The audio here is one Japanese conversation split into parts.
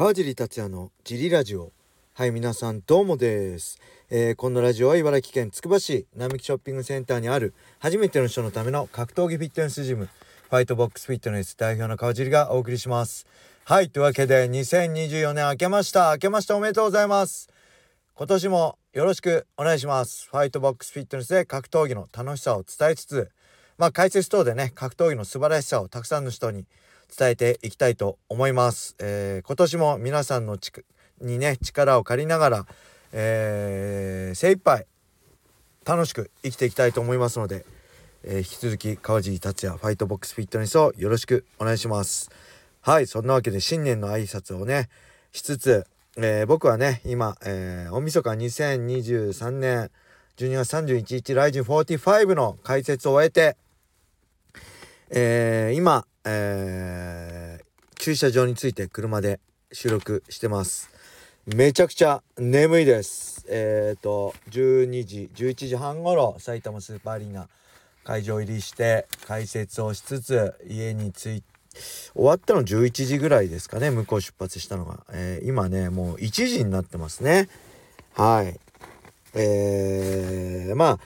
川尻達也のジリラジオ。はい皆さんどうもです、えー、このラジオは茨城県つくば市並木ショッピングセンターにある初めての人のための格闘技フィットネスジムファイトボックスフィットネス代表の川尻がお送りします。はいというわけで2024年明けました。明けましておめでとうございます。今年もよろしくお願いします。ファイトボックスフィットネスで格闘技の楽しさを伝えつつまあ解説等でね格闘技の素晴らしさをたくさんの人に伝えていきたいと思います。えー、今年も皆さんのちにね力を借りながら、えー、精一杯楽しく生きていきたいと思いますので、えー、引き続き川尻達也ファイトボックスフィットネスをよろしくお願いします。はいそんなわけで新年の挨拶をねしつつ、えー、僕はね今、えー、大晦日2023年12月31日ライジン45の解説を終えて、えー、今えー、駐車場について車で収録してます。めちゃくちゃ眠いです。えっ、ー、と12時11時半頃埼玉スーパーアリーナ会場入りして解説をしつつ家に着いて終わったの11時ぐらいですかね向こう出発したのが、えー、今ねもう1時になってますね。はい。えー、まあ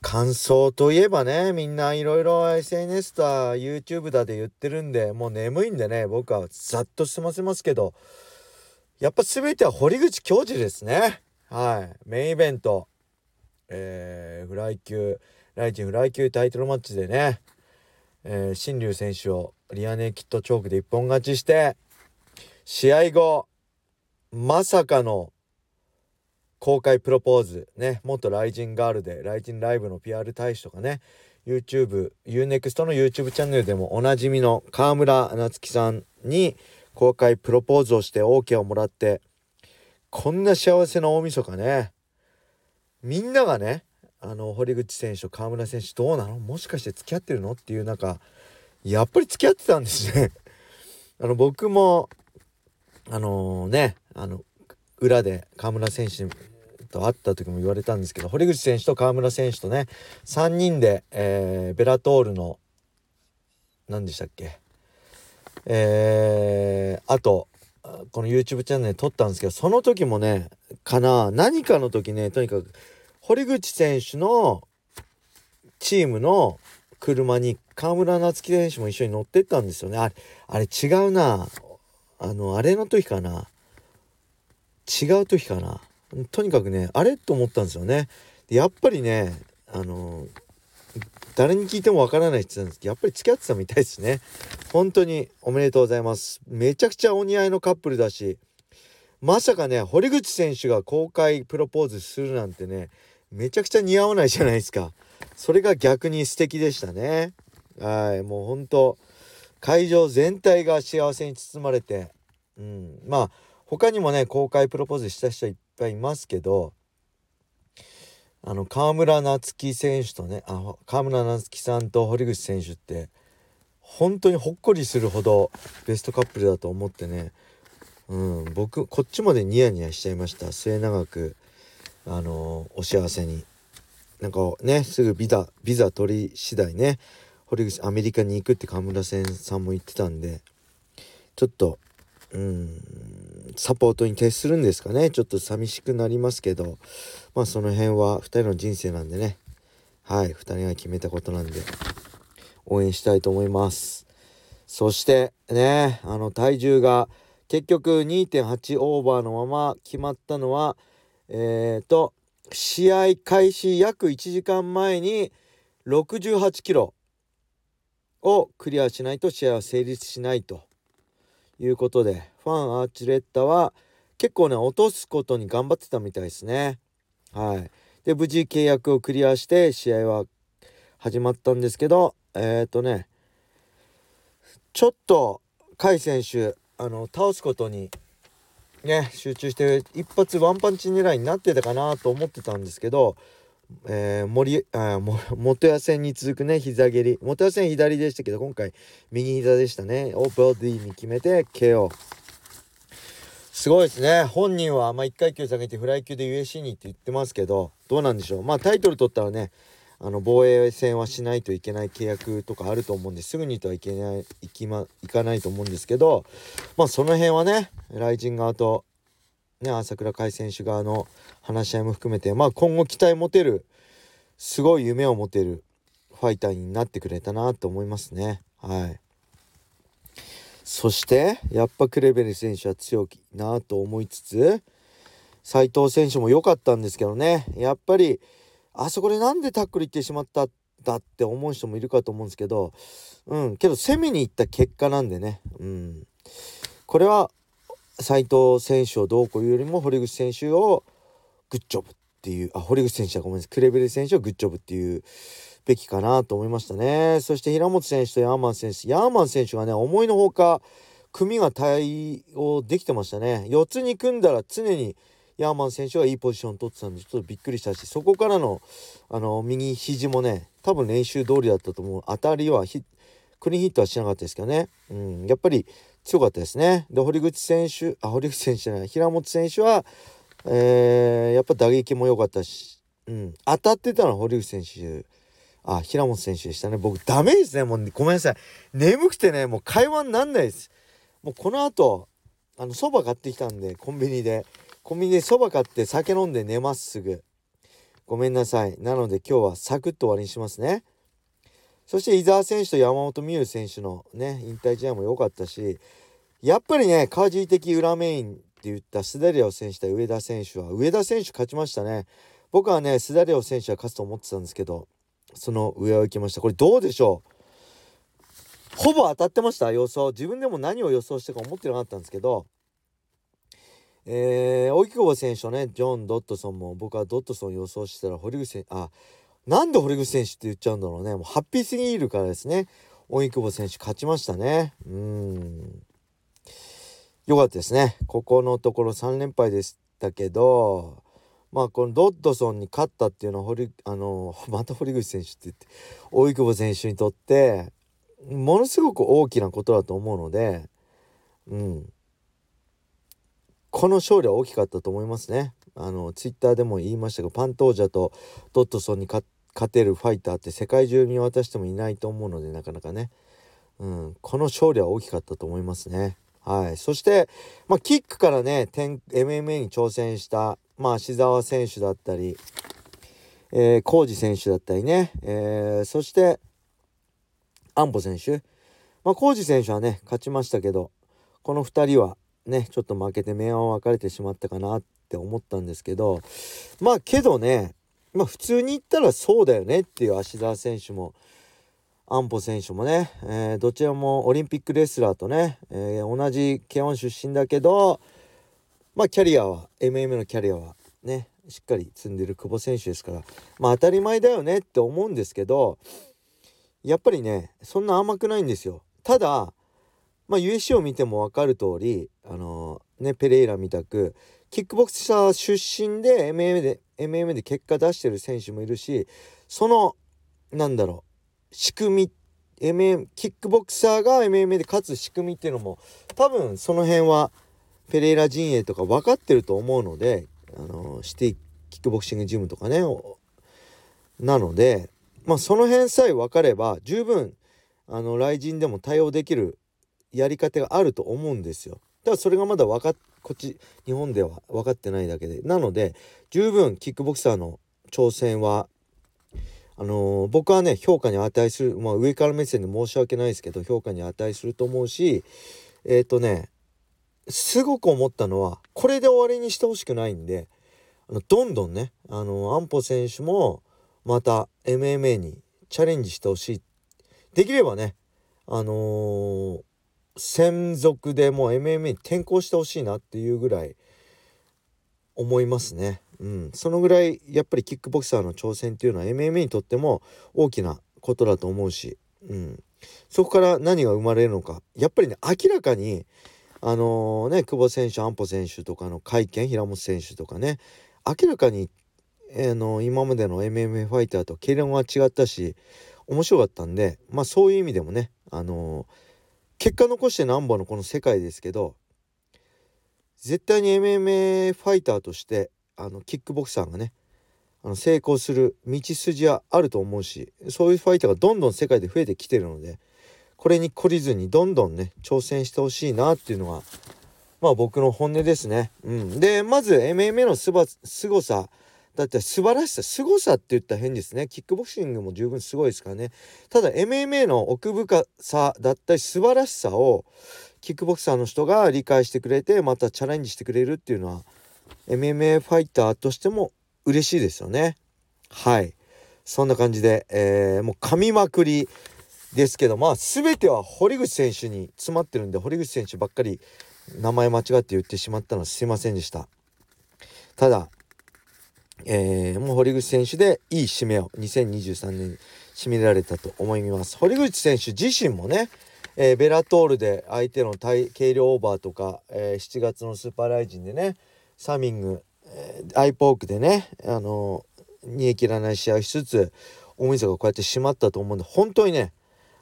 感想といえばねみんないろいろ SNS だ YouTube だで言ってるんでもう眠いんでね僕はざっと済ませますけどやっぱ全ては堀口教授ですね。はい。メインイベント。えー、フライ級ライチンフライ級タイトルマッチでね、えー、新竜選手をリアネキットチョークで一本勝ちして試合後まさかの公開プロポーズね元ライジンガールでライジンライブの PR 大使とかね YouTube UNEXT の YouTube チャンネルでもおなじみの川村夏樹さんに公開プロポーズをして OK をもらってこんな幸せな大晦日ねみんながねあの堀口選手と川村選手どうなの？もしかして付き合ってるの？っていう中やっぱり付き合ってたんですね。あの僕もあのー、ねあの裏で河村選手と会った時も言われたんですけど堀口選手と河村選手とね3人で、えー、ベラトールの何でしたっけ？えー、あとこの YouTube チャンネル撮ったんですけどその時もねかな何かの時ねとにかく堀口選手のチームの車に河村夏樹選手も一緒に乗ってったんですよね。あれあれ違うな。あのあれの時かな。違う時かな。とにかくねあれと思ったんですよね。やっぱりねあの誰に聞いてもわからないって言ってたんですけどやっぱり付き合ってたみたいですね。本当におめでとうございます。めちゃくちゃお似合いのカップルだしまさかね堀口選手が公開プロポーズするなんてねめちゃくちゃ似合わないじゃないですか。それが逆に素敵でしたね。はいもう本当会場全体が幸せに包まれてうんまあ他にもね公開プロポーズした人いっぱいいますけどあの河村夏樹選手とねあ河村夏樹さんと堀口選手って本当にほっこりするほどベストカップルだと思ってねうん僕こっちまでニヤニヤしちゃいました。末永くあのお幸せに。なんかねすぐビザビザ取り次第ね堀口アメリカに行くって河村さんも言ってたんでちょっとうんサポートに徹するんですかね。ちょっと寂しくなりますけど。まあその辺は2人の人生なんでね。はい2人が決めたことなんで応援したいと思います。そしてねあの体重が結局2.8オーバーのまま決まったのはえっ、ー、と試合開始約1時間前に68キロをクリアしないと試合は成立しないと。いうことでファンアーチレッタは結構ね落とすことに頑張ってたみたいですね。はい、で無事契約をクリアして試合は始まったんですけどえっ、ー、とねちょっと甲斐選手あの倒すことにね集中して一発ワンパンチ狙いになってたかなと思ってたんですけどえー、森あも元谷戦に続くね膝蹴り。元谷戦左でしたけど今回右膝でしたね。オープンディに決めて KO すごいですね。本人はまあ1階級下げてフライ級で USC にって言ってますけどどうなんでしょう。まあタイトル取ったらねあの防衛戦はしないといけない契約とかあると思うんですぐにとはいけないいき、ま、いかないと思うんですけどまあその辺はねライジン側と、ね、朝倉海選手側の話し合いも含めて、まあ、今後期待持てるすごい夢を持てるファイターになってくれたなと思いますね。はい。そしてやっぱクレベル選手は強いなと思いつつ斉藤選手も良かったんですけどね。やっぱりあそこでなんでタックル行ってしまっただって思う人もいるかと思うんですけどうんけど攻めに行った結果なんでね。うん。これは斉藤選手をどうこうよりも堀口選手をグッジョブっていうあ堀口選手はごめんなさい。クレベル選手をグッジョブっていうべきかなと思いましたね。そして平本選手とヤーマン選手。ヤーマン選手がね思いのほか組が対応できてましたね。4つに組んだら常にヤーマン選手がいいポジション取ってたんでちょっとびっくりしたしそこからのあの右肘もね多分練習通りだったと思う。当たりはクリーンヒットはしなかったですけどね、うん、やっぱり強かったですねで堀口選手あ堀口選手じゃない平本選手は、えー、やっぱ打撃も良かったし、うん、当たってたのは堀口選手あ、平本選手でしたね。僕ダメですね。もうごめんなさい。眠くてね、もう会話になんないです。もうこの後、あの、蕎麦買ってきたんで、コンビニで。コンビニで蕎麦買って酒飲んで寝ますすぐ。ごめんなさい。なので今日はサクッと終わりにしますね。そして伊沢選手と山本美優選手のね、引退試合も良かったし、やっぱりね、カージー的裏メインって言ったスダリオ選手と上田選手は、上田選手勝ちましたね。僕はね、スダリオ選手は勝つと思ってたんですけど、その上を行きました。これどうでしょう？ほぼ当たってました予想。自分でも何を予想してか思ってなかったんですけどえー、荻久保選手とねジョン・ドットソンも僕はドットソン予想してたら堀口選手あなんで堀口選手って言っちゃうんだろうね。もうハッピーすぎるからですね。荻久保選手勝ちましたね。うん。よかったですね。ここのところ3連敗でしたけどまあこのドッドソンに勝ったっていうのは堀あの また堀口選手って言って大久保選手にとってものすごく大きなことだと思うので、うん、この勝利は大きかったと思いますね。あのツイッターでも言いましたがパントージャとドッドソンに勝勝てるファイターって世界中見渡してもいないと思うのでなかなかね、うん、この勝利は大きかったと思いますね。はい、そして、まあ、キックからね MMA に挑戦したまあ、芦澤選手だったり、えー、浩二選手だったりね、えー、そして、安保選手。まあ、浩二選手はね、勝ちましたけど、この2人はね、ちょっと負けて明暗分かれてしまったかなって思ったんですけど、まあ、けどね、まあ、普通に言ったらそうだよねっていう芦澤選手も、安保選手もね、えー、どちらもオリンピックレスラーとね、えー、同じ慶應出身だけど、まあキャリアは MM のキャリアはねしっかり積んでる久保選手ですからまあ当たり前だよねって思うんですけどやっぱりねそんな甘くないんですよ。ただまあ USC を見ても分かる通りあのー、ねペレイラみたくキックボクサー出身で MMA で MMA で結果出してる選手もいるしそのなんだろう仕組み MM キックボクサーが MMA で勝つ仕組みっていうのも多分その辺はペレイラ陣営とか分かってると思うので、あのシティキックボクシングジムとかねなので、まあ、その辺さえ分かれば十分あの雷神でも対応できるやり方があると思うんですよ。ただそれがまだ分かっこっち日本では分かってないだけで。なので十分キックボクサーの挑戦はあのー、僕はね評価に値するまあ上から目線で申し訳ないですけど評価に値すると思うしえっ、ー、とねすごく思ったのはこれで終わりにしてほしくないんであのどんどんねあの安保選手もまた MMA にチャレンジしてほしい。できればねあのー、専属でもう MMA に転向してほしいなっていうぐらい思いますね。うん、そのぐらいやっぱりキックボクサーの挑戦っていうのは MMA にとっても大きなことだと思うし、うん、そこから何が生まれるのか。やっぱりね明らかにあのー、ね久保選手安保選手とかの会見平本選手とかね。明らかに、えー、の今までの MMA ファイターと経験は違ったし面白かったんでまあそういう意味でもねあのー、結果残してなんぼのこの世界ですけど絶対に MMA ファイターとしてあのキックボクサーがねあの成功する道筋はあると思うしそういうファイターがどんどん世界で増えてきてるのでこれに懲りずにどんどんね挑戦してほしいなっていうのがまあ僕の本音ですね。うん、でまず MMA のすば凄さだって素晴らしさ凄さって言ったら変ですね。キックボクシングも十分すごいですからね。ただ MMA の奥深さだったり素晴らしさをキックボクサーの人が理解してくれてまたチャレンジしてくれるっていうのは MMA ファイターとしても嬉しいですよね。はい。そんな感じで、えー、もう噛みまくりですけどまあ全ては堀口選手に詰まってるんで堀口選手ばっかり名前間違って言ってしまったのはすいませんでした。ただえー、もう堀口選手でいい締めを2023年に締められたと思います。堀口選手自身もね、えー、ベラトールで相手の体軽量オーバーとか、えー、7月のスーパーライジンでねサミング、えー、アイポークでねあの煮え切らない試合しつつ大晦日がこうやって締まったと思うんで本当にね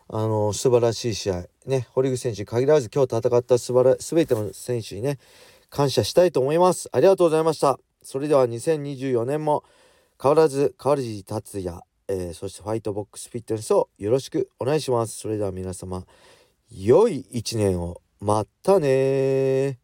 あの素晴らしい試合ね堀口選手に限らず今日戦った素晴ら全ての選手にね感謝したいと思います。ありがとうございました。それでは2024年も変わらず川地達也、えー、そしてファイトボックスフィットネスをよろしくお願いします。それでは皆様良い一年を。またね